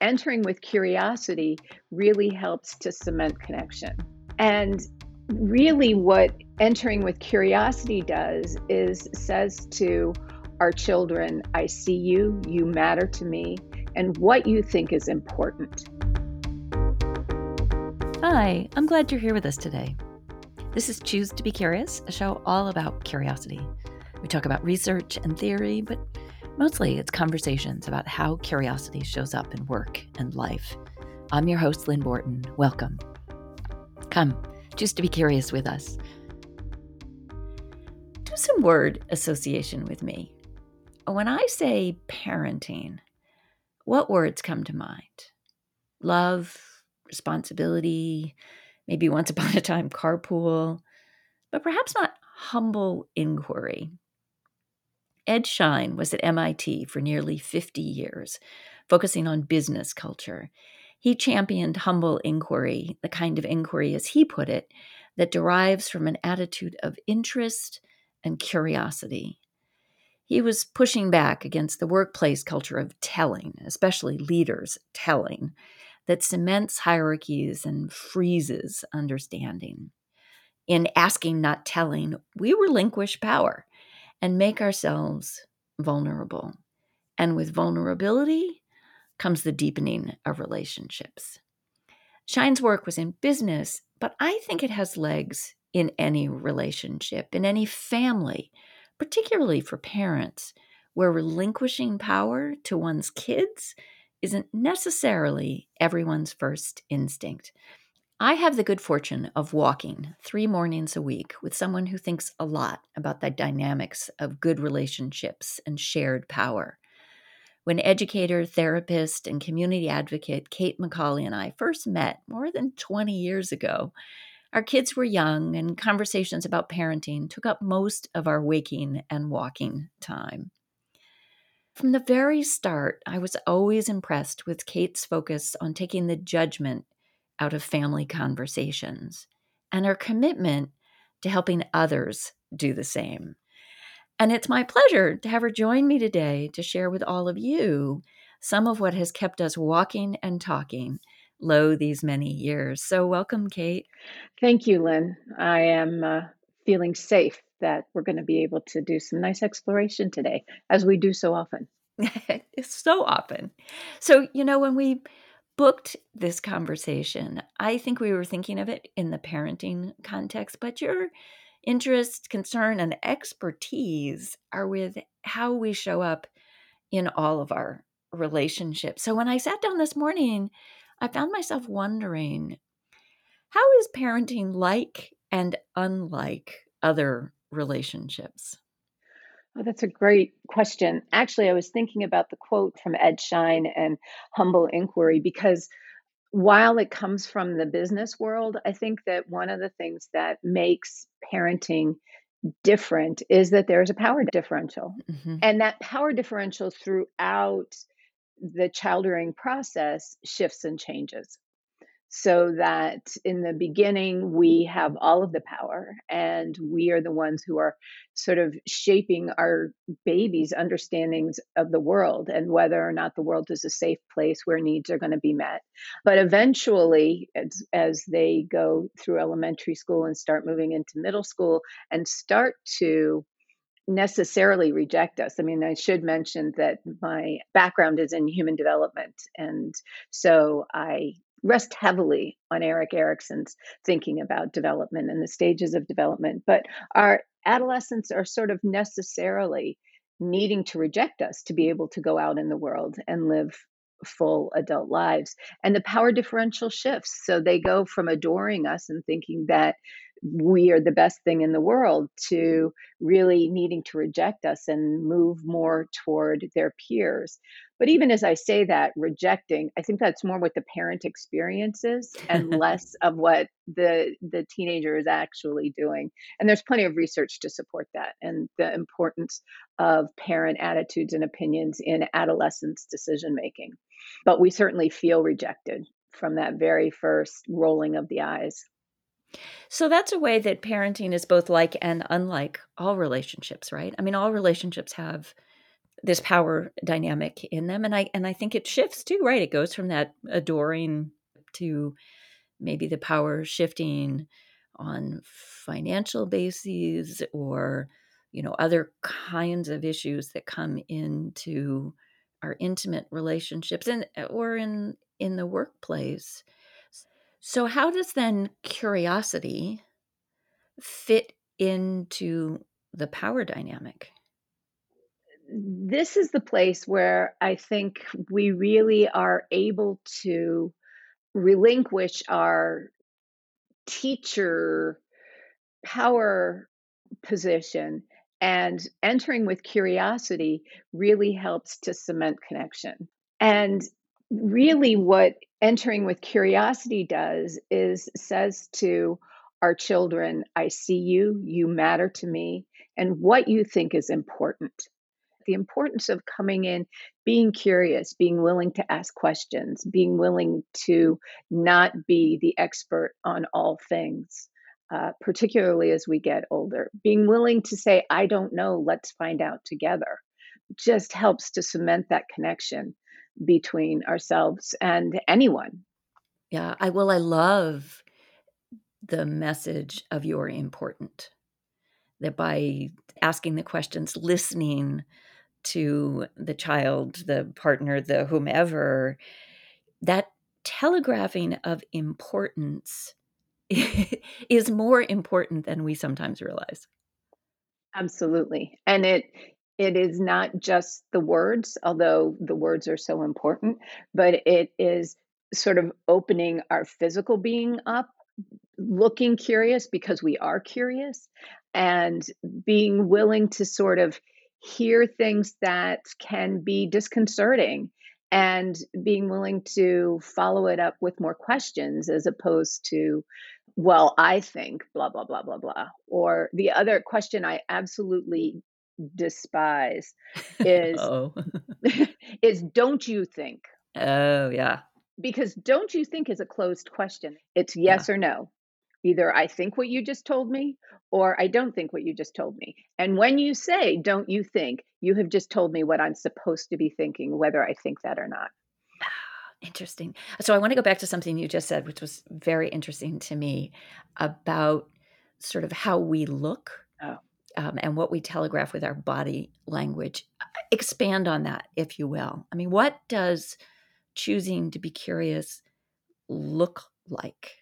entering with curiosity really helps to cement connection. And really, what entering with curiosity does is says to our children, I see you, you matter to me, and what you think is important. Hi, I'm glad you're here with us today. This is Choose to Be Curious, a show all about curiosity. We talk about research and theory, but mostly it's conversations about how curiosity shows up in work and life. I'm your host, Lynn Borton. Welcome. Come, choose to be curious with us. Do some word association with me. When I say parenting, what words come to mind? Love, responsibility, maybe once upon a time carpool, but perhaps not humble inquiry. Ed Schein was at MIT for nearly 50 years, focusing on business culture. He championed humble inquiry, the kind of inquiry, as he put it, that derives from an attitude of interest and curiosity. He was pushing back against the workplace culture of telling, especially leaders telling, that cements hierarchies and freezes understanding. In asking, not telling, we relinquish power and make ourselves vulnerable. And with vulnerability comes the deepening of relationships. Schein's work was in business, but I think it has legs in any relationship, in any family, particularly for parents, where relinquishing power to one's kids isn't necessarily everyone's first instinct. I have the good fortune of walking three mornings a week with someone who thinks a lot about the dynamics of good relationships and shared power. When educator, therapist, and community advocate Kate McCauley and I first met more than 20 years ago, our kids were young and conversations about parenting took up most of our waking and walking time. From the very start, I was always impressed with Kate's focus on taking the judgment out of family conversations and our commitment to helping others do the same. And it's my pleasure to have her join me today to share with all of you some of what has kept us walking and talking low these many years. So, welcome, Kate. Thank you, Lynn. I am uh, feeling safe that we're going to be able to do some nice exploration today, as we do so often. so often. So, you know, when we booked this conversation, I think we were thinking of it in the parenting context, but your interest, concern, and expertise are with how we show up in all of our relationships. So when I sat down this morning, I found myself wondering how is parenting like and unlike other relationships? Oh, that's a great question. Actually, I was thinking about the quote from Ed Schein and Humble Inquiry because while it comes from the business world, I think that one of the things that makes parenting different is that there's a power differential. Mm-hmm. And that power differential throughout the child rearing process shifts and changes so that in the beginning we have all of the power and we are the ones who are sort of shaping our babies understandings of the world and whether or not the world is a safe place where needs are going to be met but eventually as, as they go through elementary school and start moving into middle school and start to necessarily reject us. I mean, I should mention that my background is in human development. And so I rest heavily on Erik Erikson's thinking about development and the stages of development. But our adolescents are sort of necessarily needing to reject us to be able to go out in the world and live full adult lives. And the power differential shifts. So they go from adoring us and thinking that we are the best thing in the world to really needing to reject us and move more toward their peers. But even as I say that, rejecting, I think that's more what the parent experiences and less of what the the teenager is actually doing. And there's plenty of research to support that and the importance of parent attitudes and opinions in adolescence decision making. But we certainly feel rejected from that very first rolling of the eyes. So that's a way that parenting is both like and unlike all relationships, right? I mean, all relationships have this power dynamic in them and i and i think it shifts too right it goes from that adoring to maybe the power shifting on financial bases or you know other kinds of issues that come into our intimate relationships and or in in the workplace so how does then curiosity fit into the power dynamic this is the place where I think we really are able to relinquish our teacher power position and entering with curiosity really helps to cement connection. And really, what entering with curiosity does is says to our children, I see you, you matter to me, and what you think is important the importance of coming in, being curious, being willing to ask questions, being willing to not be the expert on all things, uh, particularly as we get older. Being willing to say, I don't know, let's find out together, just helps to cement that connection between ourselves and anyone. Yeah, I will. I love the message of you're important. That by asking the questions, listening, to the child, the partner, the whomever, that telegraphing of importance is more important than we sometimes realize. Absolutely. And it it is not just the words, although the words are so important, but it is sort of opening our physical being up, looking curious because we are curious, and being willing to sort of hear things that can be disconcerting and being willing to follow it up with more questions as opposed to well i think blah blah blah blah blah or the other question i absolutely despise is is don't you think oh yeah because don't you think is a closed question it's yes yeah. or no Either I think what you just told me or I don't think what you just told me. And when you say, don't you think, you have just told me what I'm supposed to be thinking, whether I think that or not. Interesting. So I want to go back to something you just said, which was very interesting to me about sort of how we look. Um, and what we telegraph with our body language. Expand on that, if you will. I mean, what does choosing to be curious look like?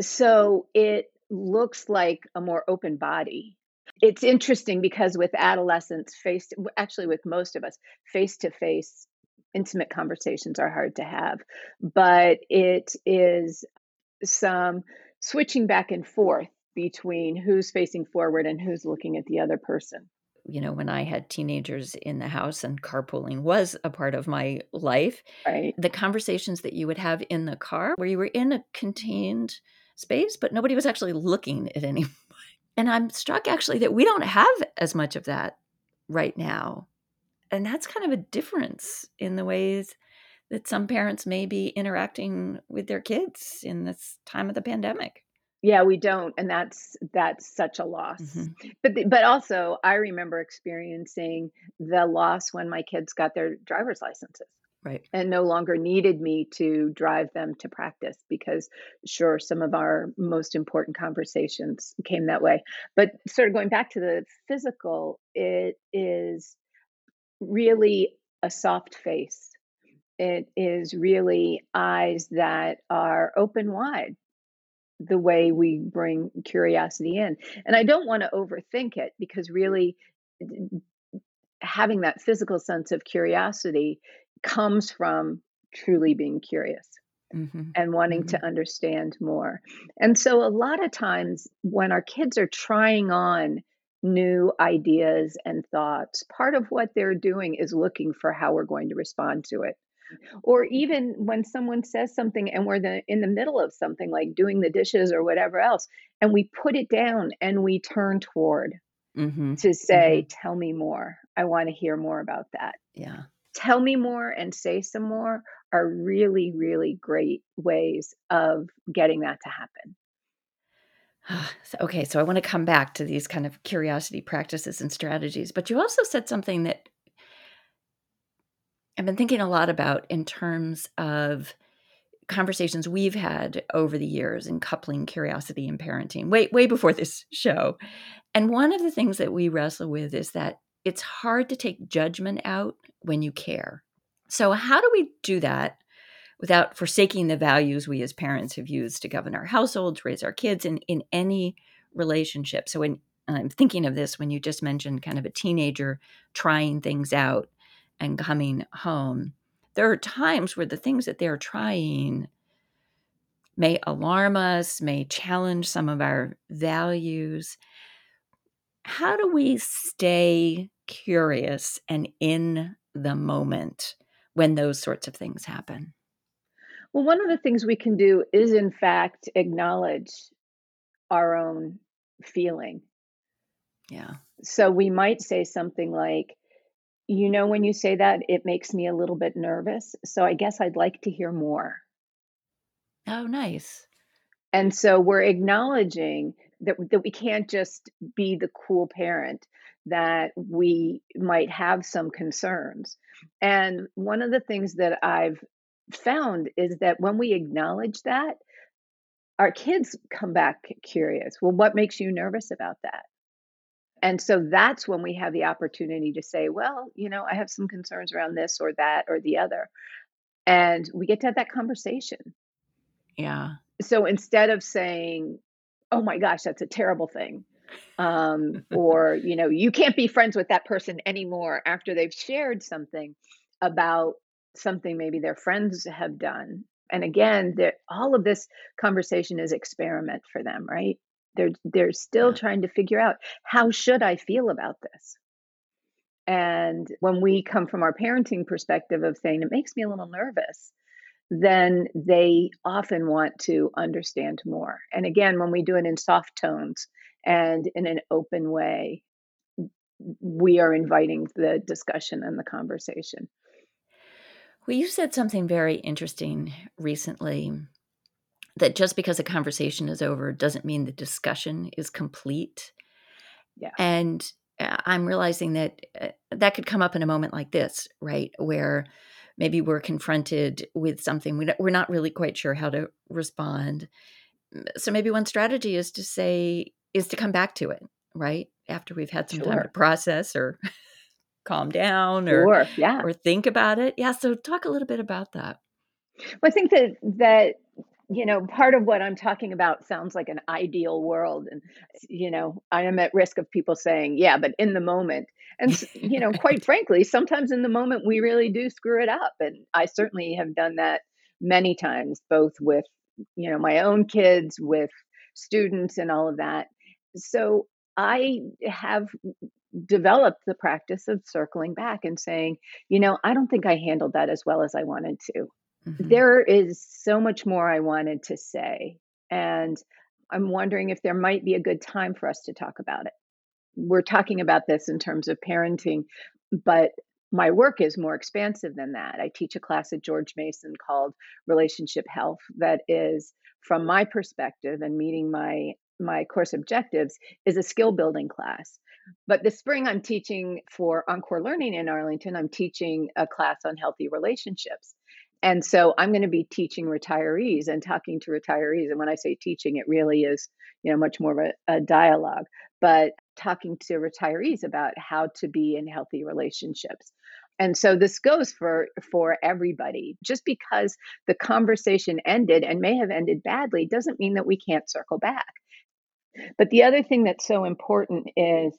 So it looks like a more open body. It's interesting because with adolescents, face actually with most of us, face to face intimate conversations are hard to have, but it is some switching back and forth between who's facing forward and who's looking at the other person you know, when I had teenagers in the house and carpooling was a part of my life, right. the conversations that you would have in the car where you were in a contained space, but nobody was actually looking at anyone. And I'm struck actually that we don't have as much of that right now. And that's kind of a difference in the ways that some parents may be interacting with their kids in this time of the pandemic. Yeah, we don't, and that's that's such a loss. Mm-hmm. But the, but also, I remember experiencing the loss when my kids got their driver's licenses right and no longer needed me to drive them to practice because sure some of our most important conversations came that way but sort of going back to the physical it is really a soft face it is really eyes that are open wide the way we bring curiosity in and i don't want to overthink it because really having that physical sense of curiosity comes from truly being curious mm-hmm. and wanting mm-hmm. to understand more. And so, a lot of times when our kids are trying on new ideas and thoughts, part of what they're doing is looking for how we're going to respond to it. Or even when someone says something and we're the, in the middle of something like doing the dishes or whatever else, and we put it down and we turn toward mm-hmm. to say, mm-hmm. Tell me more. I want to hear more about that. Yeah tell me more and say some more are really, really great ways of getting that to happen. okay, so I want to come back to these kind of curiosity practices and strategies, but you also said something that I've been thinking a lot about in terms of conversations we've had over the years in coupling curiosity and parenting, way way before this show. And one of the things that we wrestle with is that it's hard to take judgment out when you care. So how do we do that without forsaking the values we as parents have used to govern our households, raise our kids in in any relationship? So when I'm thinking of this when you just mentioned kind of a teenager trying things out and coming home there are times where the things that they're trying may alarm us, may challenge some of our values. How do we stay curious and in the moment when those sorts of things happen? Well, one of the things we can do is, in fact, acknowledge our own feeling. Yeah. So we might say something like, you know, when you say that, it makes me a little bit nervous. So I guess I'd like to hear more. Oh, nice. And so we're acknowledging that, that we can't just be the cool parent, that we might have some concerns. And one of the things that I've found is that when we acknowledge that, our kids come back curious. Well, what makes you nervous about that? And so that's when we have the opportunity to say, well, you know, I have some concerns around this or that or the other. And we get to have that conversation. Yeah. So instead of saying, oh my gosh, that's a terrible thing, um, or, you know, you can't be friends with that person anymore after they've shared something about something maybe their friends have done. And again, all of this conversation is experiment for them, right? They're they're still trying to figure out how should I feel about this? And when we come from our parenting perspective of saying it makes me a little nervous, then they often want to understand more. And again, when we do it in soft tones and in an open way, we are inviting the discussion and the conversation. Well, you said something very interesting recently that just because a conversation is over doesn't mean the discussion is complete. Yeah. And uh, I'm realizing that uh, that could come up in a moment like this, right? Where maybe we're confronted with something we we're not really quite sure how to respond. So maybe one strategy is to say is to come back to it, right? After we've had some sure. time to process or calm down or sure, yeah. or think about it. Yeah, so talk a little bit about that. Well, I think that that you know, part of what I'm talking about sounds like an ideal world. And, you know, I am at risk of people saying, yeah, but in the moment. And, you know, quite frankly, sometimes in the moment we really do screw it up. And I certainly have done that many times, both with, you know, my own kids, with students, and all of that. So I have developed the practice of circling back and saying, you know, I don't think I handled that as well as I wanted to. Mm-hmm. There is so much more I wanted to say. And I'm wondering if there might be a good time for us to talk about it. We're talking about this in terms of parenting, but my work is more expansive than that. I teach a class at George Mason called Relationship Health that is from my perspective and meeting my my course objectives is a skill building class. But this spring I'm teaching for Encore Learning in Arlington, I'm teaching a class on healthy relationships. And so I'm going to be teaching retirees and talking to retirees. And when I say teaching, it really is, you know, much more of a, a dialogue, but talking to retirees about how to be in healthy relationships. And so this goes for for everybody. Just because the conversation ended and may have ended badly doesn't mean that we can't circle back. But the other thing that's so important is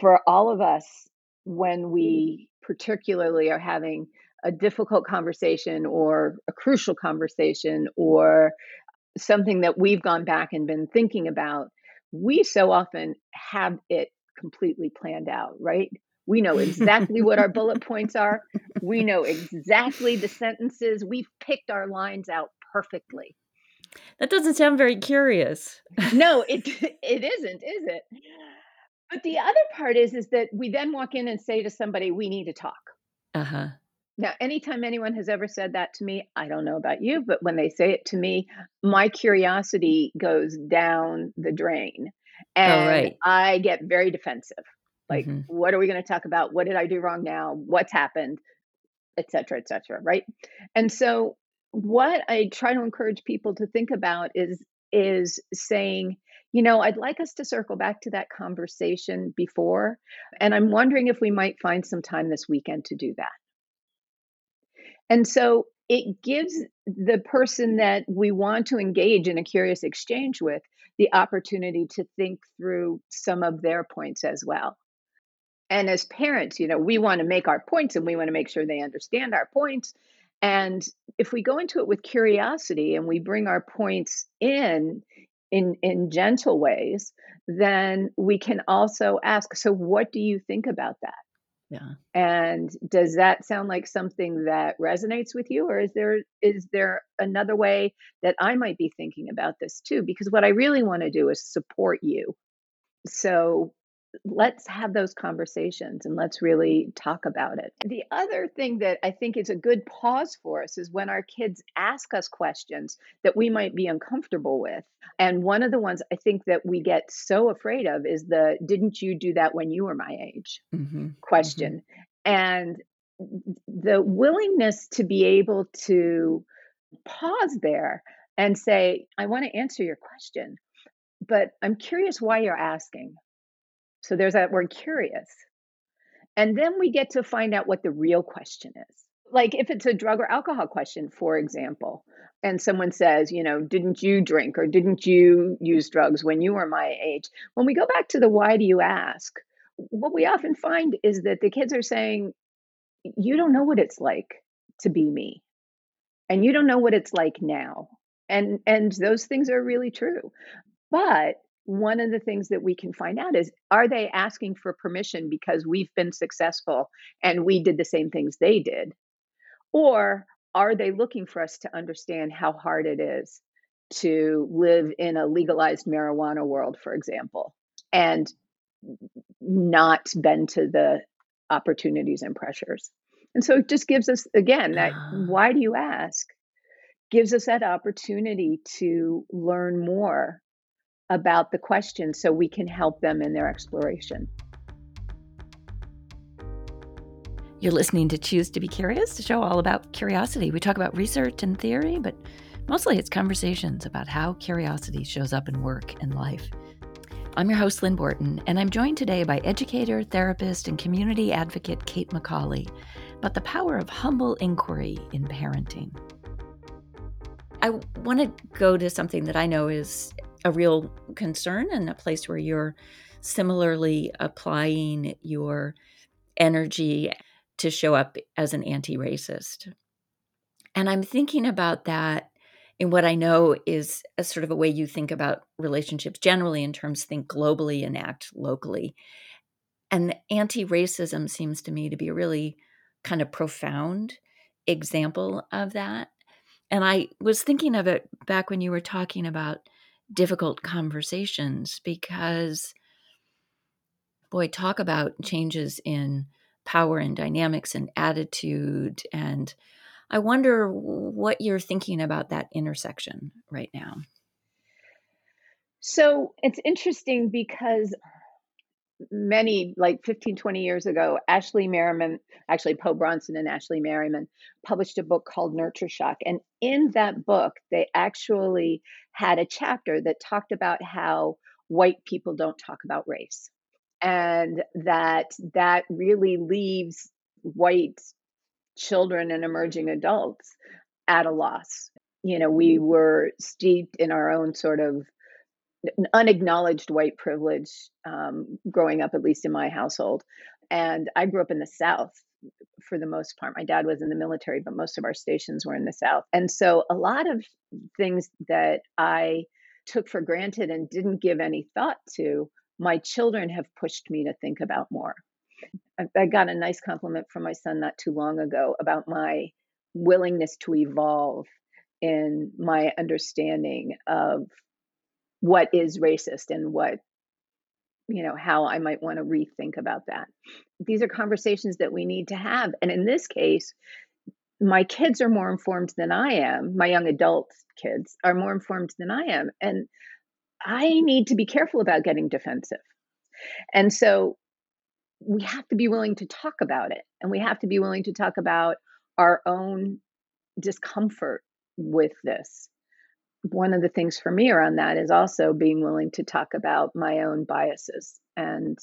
for all of us when we particularly are having a difficult conversation or a crucial conversation or something that we've gone back and been thinking about, we so often have it completely planned out, right? We know exactly what our bullet points are. We know exactly the sentences. We've picked our lines out perfectly. That doesn't sound very curious. no, it it isn't, is it? But the other part is is that we then walk in and say to somebody, "We need to talk." Uh-huh Now, anytime anyone has ever said that to me, I don't know about you, but when they say it to me, my curiosity goes down the drain Oh, and right. I get very defensive. Like, Mhm. what are we going to talk about? What did I do wrong now? What's happened? Et cetera, et cetera, right? And so what I try to encourage people to think about is is saying, you know, I'd like us to circle back to that conversation before, and I'm wondering if we might find some time this weekend to do that. And so it gives the person that we want to engage in a curious exchange with the opportunity to think through some of their points as well. And as parents, you know, we want to make our points and we want to make sure they understand our points. And if we go into it with curiosity and we bring our points in in in gentle ways, then we can also ask, so what do you think about that? Yeah. And does that sound like something that resonates with you or is there is there another way that I might be thinking about this too? Because what I really want to do is support you. So let's have those conversations and let's really talk about it. The other thing that I think is a good pause for us is when our kids ask us questions that we might be uncomfortable with. And one of the ones I think that we get so afraid of is the didn't you do that when you were my age Mhm. Mhm. question. And the willingness to be able to pause there and say, I want to answer your question, but I'm curious why you're asking. So there's that word curious. And then we get to find out what the real question is. Like if it's a drug or alcohol question, for example, and someone says, you know, didn't you drink or didn't you use drugs when you were my age? When we go back to the why do you ask, what we often find is that the kids are saying, you don't know what it's like to be me and you don't know what it's like now. And and those things are really true. But one of the things that we can find out is are they asking for permission because we've been successful and we did the same things they did? Or are they looking for us to understand how hard it is to live in a legalized marijuana world, for example, and not bend to the opportunities and pressures? And so it just gives us, again, that Ah. why do you ask? Gives us that opportunity to learn more about the question so we can help them in their exploration. You're listening to Choose to Be Curious, the show all about curiosity. We talk about research and theory, but mostly it's conversations about how curiosity shows up in work and life. I'm your host, Lynn Borton, and I'm joined today by educator, therapist, and community advocate Kate McCauley about the power of humble inquiry in parenting. I want to go to something that I know is a real concern and a place where you're similarly applying your energy to show up as an anti racist. And I'm thinking about that in what I know is a sort of a way you think about relationships generally in terms think globally and act locally. And anti racism seems to me to be a really kind of profound example of that. And I was thinking of it back when you were talking about difficult conversations because, boy, talk about changes in power and dynamics and attitude. And I wonder what you're thinking about that intersection right now. So it's interesting because many, like 15, 20 years ago, Ashley Merryman, actually, Po Bronson and Ashley Merryman published a book called Nurture Shock. And in that book, they actually had a chapter that talked about how white people don't talk about race and that that really leaves white children and emerging adults at a loss. You know, we were steeped in our own sort of unacknowledged white privilege um, growing up, at least in my household. And I grew up in the South for the most part. My dad was in the military, but most of our stations were in the South. And so a lot of things that I took for granted and didn't give any thought to, my children have pushed me to think about more. I, I got a nice compliment from my son not too long ago about my willingness to evolve in my understanding of what is racist and what you know how i might want to rethink about that these are conversations that we need to have and in this case my kids are more informed than I am. My young adult kids are more informed than I am. And I mm-hmm. need to be careful about getting defensive. And so we have to be willing to talk about it. And we have to be willing to talk about our own discomfort with this. One of the things for me around that is also being willing to talk about my own biases and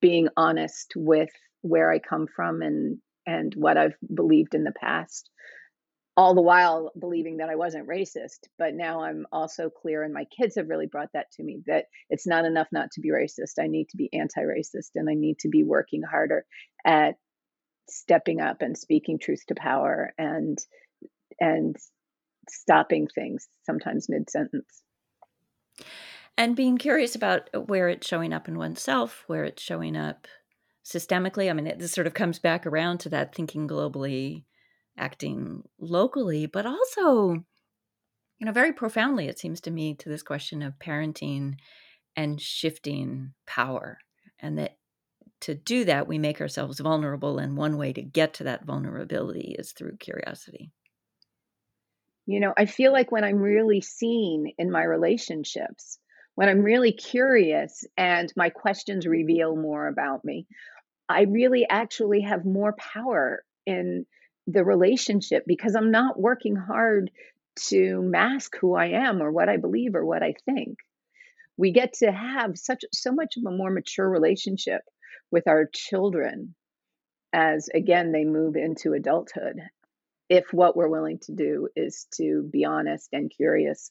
being honest with where I come from and and what I've believed in the past all the while believing that I wasn't racist. But now I'm also clear, and my kids have really brought that to me that it's not enough not to be racist. I need to be anti racist and I need to be working harder at stepping up and speaking truth to power and and stopping things sometimes mid sentence and being curious about where it's showing up in oneself where it's showing up systemically. I mean it, this sort of comes back around to that thinking globally acting locally but also you know very profoundly it seems to me to this question of parenting and shifting power and that to do that we make ourselves vulnerable and one way to get to that vulnerability is through curiosity you know, I feel like when I'm really seen in my relationships, when I'm really curious and my questions reveal more about me, I really actually have more power in the relationship because I'm not working hard to mask who I am or what I believe or what I think. We get to have such so much of a more mature relationship with our children as again they move into adulthood if what we're willing to do is to be honest and curious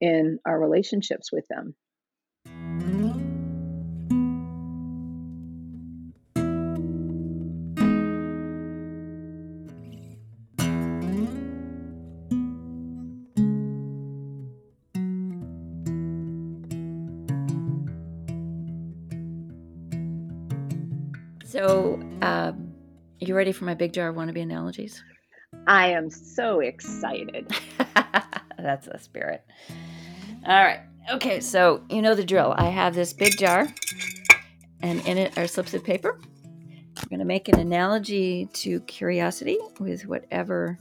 in our relationships with them. So, um, you ready for my big jar of wannabe analogies? I am so excited. That's the spirit. All right. Okay, so you know the drill. I have this big jar, and in it are slips of paper. I'm going to make an analogy to curiosity with whatever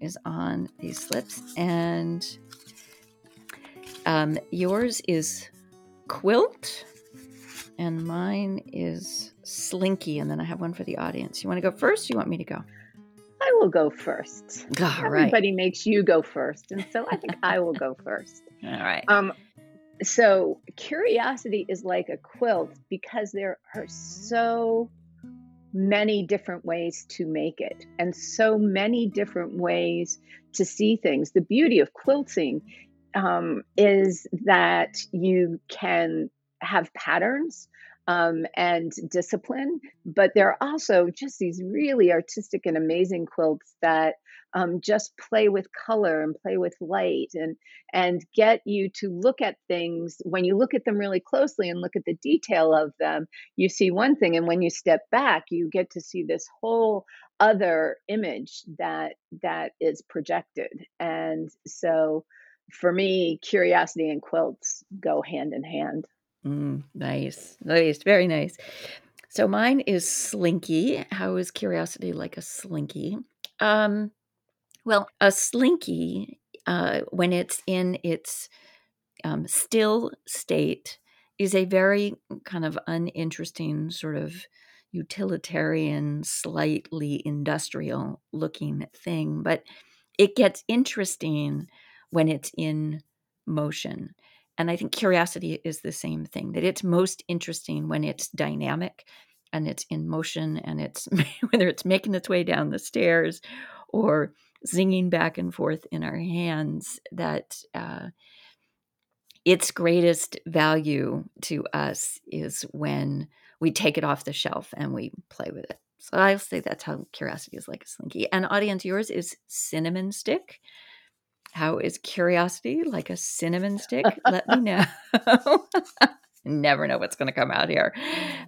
is on these slips. And um, yours is quilt, and mine is slinky. And then I have one for the audience. You want to go first? you want me to go? I will go first. All Everybody makes you go first, and so I think I will go first. All right. Um, so curiosity is like a quilt because there are so many different ways to make it and so many different ways to see things. The beauty of quilting um, is that you can have patterns um, and discipline. But there are also just these really artistic and amazing quilts that um, just play with color and play with light and and get you to look at things when you look at them really closely and look at the detail of them you see one thing and when you step back you get to see this whole other image that that is projected and so for me curiosity and quilts go hand in hand Mm, nice, nice, very nice. So mine is slinky. How is curiosity like a slinky? Um, well, a slinky, uh, when it's in its um, still state, is a very kind of uninteresting, sort of utilitarian, slightly industrial looking thing. But it gets interesting when it's in motion. And I think curiosity is the same thing, that it's most interesting when it's dynamic and it's in motion and it's whether it's making its way down the stairs or zinging back and forth in our hands, that uh, its greatest value to us is when we take it off the shelf and we play with it. So I'll say that's how curiosity is like a slinky. And audience, yours is cinnamon stick. How is curiosity like a cinnamon stick? Let me know. Never know what's going to come out here.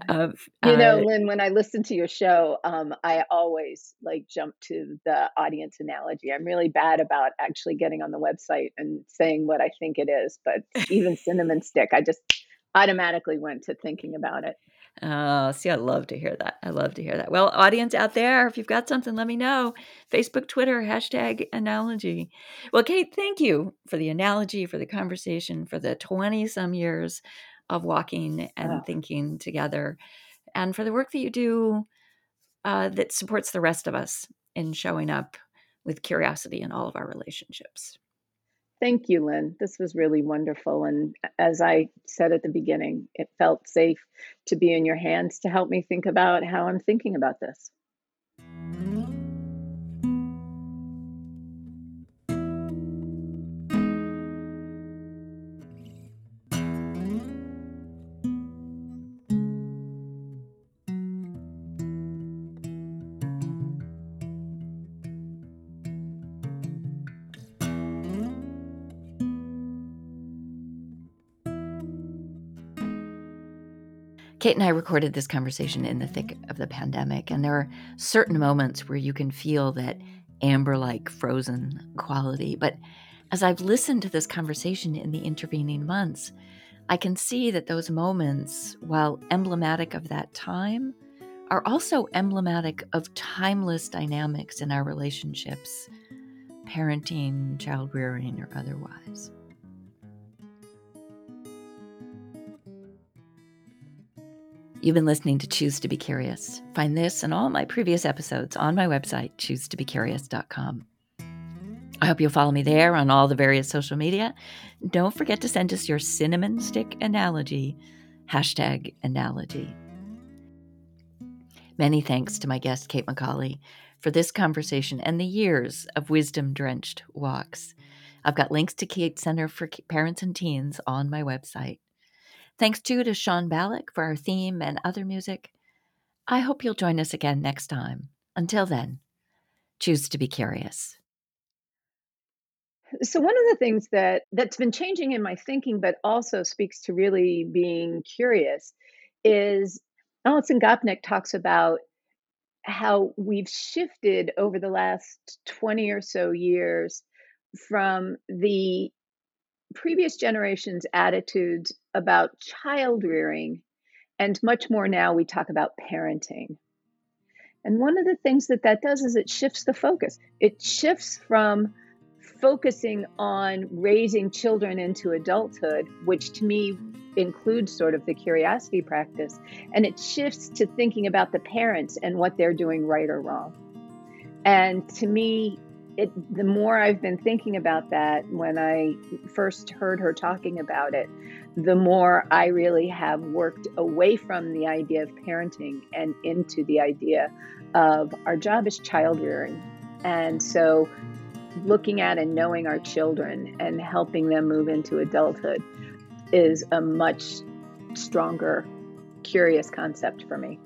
Of, you know, uh, Lynn, when I listen to your show, um, I always like jump to the audience analogy. I'm really bad about actually getting on the website and saying what I think it is, but even cinnamon stick, I just automatically went to thinking about it. Oh, see, I love to hear that. I love to hear that. Well, audience out there, if you've got something, let me know. Facebook, Twitter, hashtag analogy. Well, Kate, thank you for the analogy, for the conversation, for the 20 some years of walking and thinking together, and for the work that you do uh, that supports the rest of us in showing up with curiosity in all of our relationships. Thank you, Lynn. This was really wonderful. And as I said at the beginning, it felt safe to be in your hands to help me think about how I'm thinking about this. Kate and I recorded this conversation in the thick of the pandemic, and there are certain moments where you can feel that amber like frozen quality. But as I've listened to this conversation in the intervening months, I can see that those moments, while emblematic of that time, are also emblematic of timeless dynamics in our relationships, parenting, child rearing, or otherwise. You've been listening to Choose to Be Curious. Find this and all my previous episodes on my website, choosetobecurious.com. I hope you'll follow me there on all the various social media. Don't forget to send us your cinnamon stick analogy, hashtag analogy. Many thanks to my guest, Kate McCauley, for this conversation and the years of wisdom drenched walks. I've got links to Kate Center for Parents and Teens on my website. Thanks too to Sean Ballack for our theme and other music. I hope you'll join us again next time. Until then, choose to be curious. So one of the things that that's been changing in my thinking but also speaks to really being curious is Alison Gopnik talks about how we've shifted over the last 20 or so years from the previous generations' attitudes about child rearing, and much more now we talk about parenting. And one of the things that that does is it shifts the focus. It shifts from focusing on raising children into adulthood, which to me includes sort of the curiosity practice, and it shifts to thinking about the parents and what they're doing right or wrong. And to me, it the more I've been thinking about that when I first heard her talking about it, the more I really have worked away from the idea of parenting and into the idea of our job is child rearing. And so looking at and knowing our children and helping them move into adulthood is a much stronger, curious concept for me.